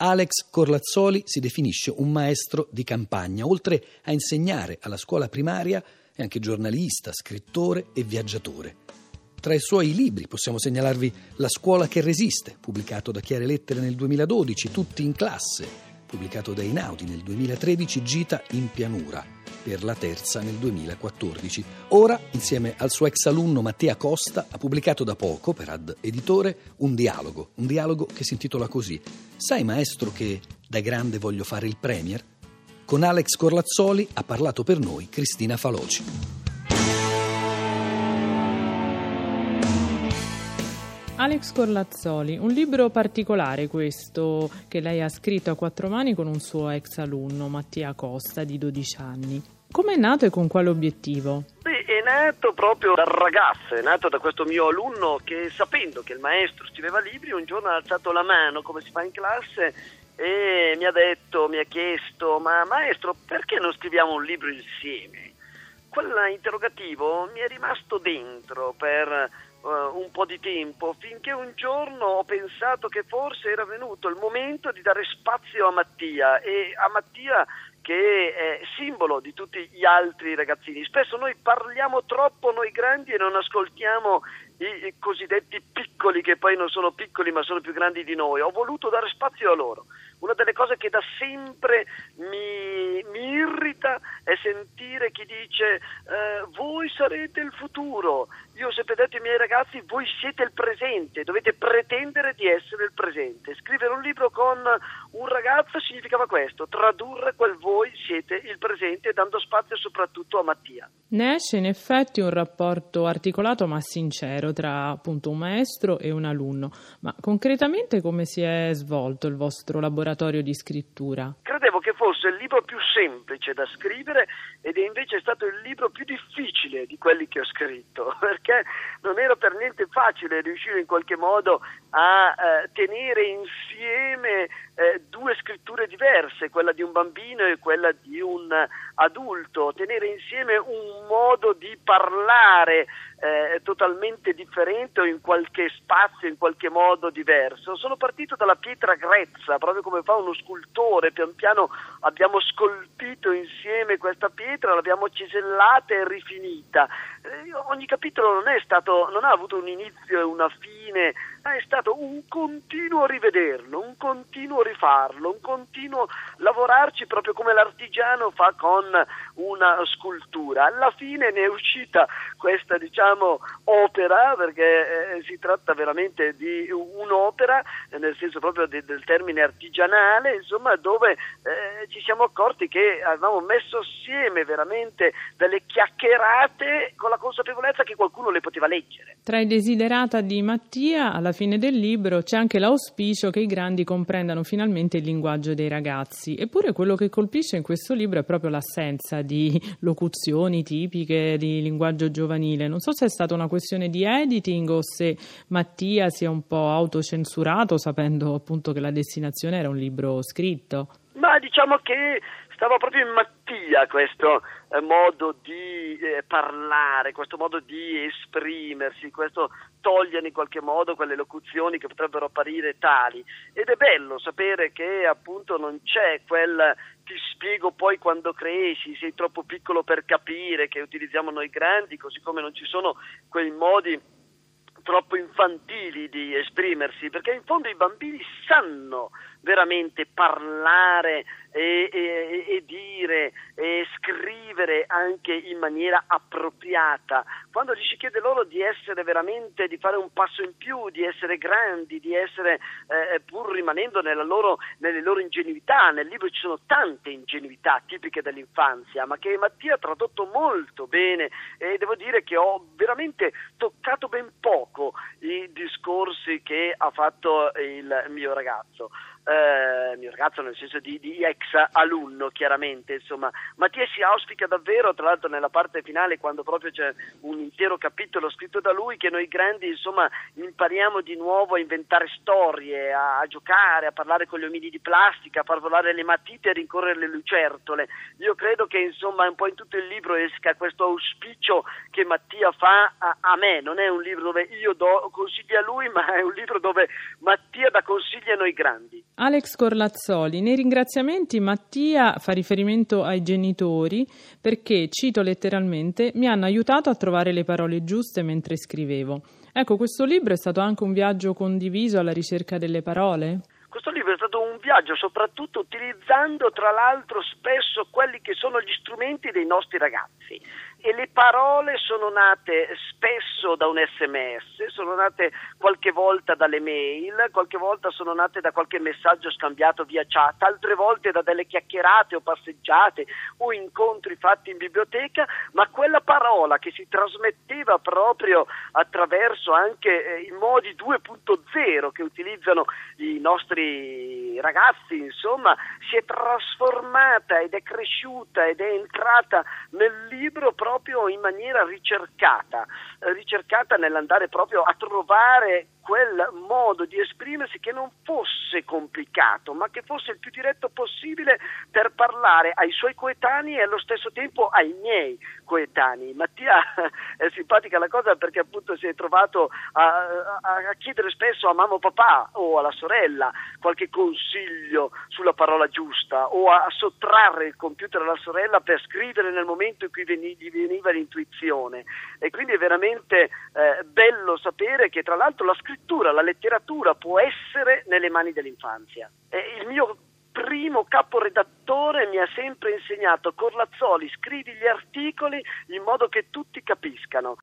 Alex Corlazzoli si definisce un maestro di campagna, oltre a insegnare alla scuola primaria è anche giornalista, scrittore e viaggiatore. Tra i suoi libri possiamo segnalarvi La scuola che resiste, pubblicato da Chiare Lettere nel 2012, Tutti in classe, pubblicato da Inaudi nel 2013, Gita in pianura, per la terza nel 2014. Ora, insieme al suo ex alunno Mattia Costa, ha pubblicato da poco, per Ad Editore, un dialogo, un dialogo che si intitola così. Sai maestro che da grande voglio fare il premier? Con Alex Corlazzoli ha parlato per noi Cristina Faloci. Alex Corlazzoli, un libro particolare questo che lei ha scritto a quattro mani con un suo ex alunno, Mattia Costa, di 12 anni. Come è nato e con quale obiettivo? Beh, è nato proprio dal ragazzo, è nato da questo mio alunno che sapendo che il maestro scriveva libri un giorno ha alzato la mano come si fa in classe e mi ha detto, mi ha chiesto ma maestro perché non scriviamo un libro insieme? Quell'interrogativo mi è rimasto dentro per uh, un po' di tempo, finché un giorno ho pensato che forse era venuto il momento di dare spazio a Mattia e a Mattia che è simbolo di tutti gli altri ragazzini. Spesso noi parliamo troppo noi grandi e non ascoltiamo i, cosiddetti piccoli che poi non sono piccoli ma sono più grandi di noi. Ho voluto dare spazio a loro. Una delle cose che da sempre mi, mi irrita è sentire chi dice eh, voi sarete il futuro. Io ho sempre detto ai miei ragazzi voi siete il presente, dovete pretendere di essere il presente. Scrivere un libro con un ragazzo significava questo, tradurre quel voi siete il presente dando spazio soprattutto a Mattia. Ne esce in effetti un rapporto articolato ma sincero tra appunto un maestro e un alunno, ma concretamente come si è svolto il vostro laboratorio di scrittura? Credevo che fosse il libro più semplice da scrivere ed è invece stato il libro più difficile di quelli che ho scritto, perché non era per niente facile riuscire in qualche modo a eh, tenere insieme eh, due scritture diverse, quella di un bambino e quella di un adulto, tenere insieme un modo di parlare eh, totalmente differente o in qualche spazio, in qualche modo diverso. Sono partito dalla pietra grezza, proprio come fa uno scultore, pian piano abbiamo scolpito insieme questa pietra, l'abbiamo cisellata e rifinita. Eh, ogni capitolo non, stato, non ha avuto un inizio e una fine, è stato un continuo rivederlo, un continuo rifarlo, un continuo lavorarci proprio come l'artigiano fa con una scultura. Alla fine ne è uscita questa diciamo opera perché eh, si tratta veramente di un'opera nel senso proprio di, del termine artigianale, insomma, dove eh, ci siamo accorti che avevamo messo assieme veramente delle chiacchierate con la consapevolezza che qualcuno le poteva leggere. Tra i desiderata di Mattia alla fine del libro c'è anche l'auspicio che i grandi comprendano finalmente il linguaggio dei ragazzi. Eppure quello che colpisce in questo libro è proprio l'assenza di locuzioni tipiche di linguaggio giovanile. Non so se è stata una questione di editing o se Mattia si è un po' autocensurato sapendo appunto che la destinazione era un libro scritto. Ma diciamo che stava proprio in Mattia questo eh, modo di eh, parlare, questo modo di esprimersi, questo togliere in qualche modo quelle locuzioni che potrebbero apparire tali. Ed è bello sapere che appunto non c'è quel ti spiego poi quando cresci, sei troppo piccolo per capire che utilizziamo noi grandi, così come non ci sono quei modi troppo infantili di esprimersi, perché in fondo i bambini sanno veramente parlare e, e, e, dire e scrivere anche in maniera appropriata. Quando gli si chiede loro di essere veramente, di fare un passo in più, di essere grandi, di essere eh, pur rimanendo loro, nelle loro ingenuità, nel libro ci sono tante ingenuità tipiche dell'infanzia, ma che Mattia ha tradotto molto bene e devo dire che ho veramente toccato ben poco i discorsi che ha fatto il mio ragazzo. Eh, mio ragazzo nel senso di, di, ex alunno chiaramente insomma. Mattia si auspica davvero tra l'altro nella parte finale quando proprio c'è un intero capitolo scritto da lui che noi grandi insomma impariamo di nuovo a inventare storie a, a giocare a parlare con gli omini di plastica a far volare le matite e a rincorrere le lucertole. Io credo che insomma un po' in tutto il libro esca questo auspicio che Mattia fa a, a me. Non è un libro dove io do consigli a lui ma è un libro dove Mattia dà consigli a noi grandi. Alex Corlazzoli, nei ringraziamenti Mattia fa riferimento ai genitori perché, cito letteralmente, mi hanno aiutato a trovare le parole giuste mentre scrivevo. Ecco, questo libro è stato anche un viaggio condiviso alla ricerca delle parole? Questo libro è stato un viaggio soprattutto utilizzando tra l'altro spesso quelli che sono gli strumenti dei nostri ragazzi e le parole sono nate spesso da un sms, sono nate qualche volta dalle mail, qualche volta sono nate da qualche messaggio scambiato via chat, altre volte da delle chiacchierate o passeggiate o incontri fatti in biblioteca, ma quella parola che si trasmetteva proprio attraverso anche eh, i modi 2.0 che utilizzano i nostri ragazzi, insomma, si è trasformata ed è cresciuta ed è entrata nel libro proprio proprio in maniera ricercata, eh, ricercata nell'andare proprio a trovare quel modo di esprimersi che non fosse complicato, ma che fosse il più diretto possibile per parlare ai suoi coetanei e allo stesso tempo ai miei coetanei. Mattia è simpatica la cosa perché appunto si è trovato a, a, a chiedere spesso a mamma o papà o alla sorella qualche consiglio sulla parola giusta o a, a sottrarre il computer alla sorella per scrivere nel momento in cui gli veniva l'intuizione. E quindi è veramente eh, bello sapere che tra l'altro la scrittura scrittura, la letteratura può essere nelle mani dell'infanzia. E il mio primo caporedattore mi ha sempre insegnato Corlazzoli, scrivi gli articoli in modo che tutti capiscano.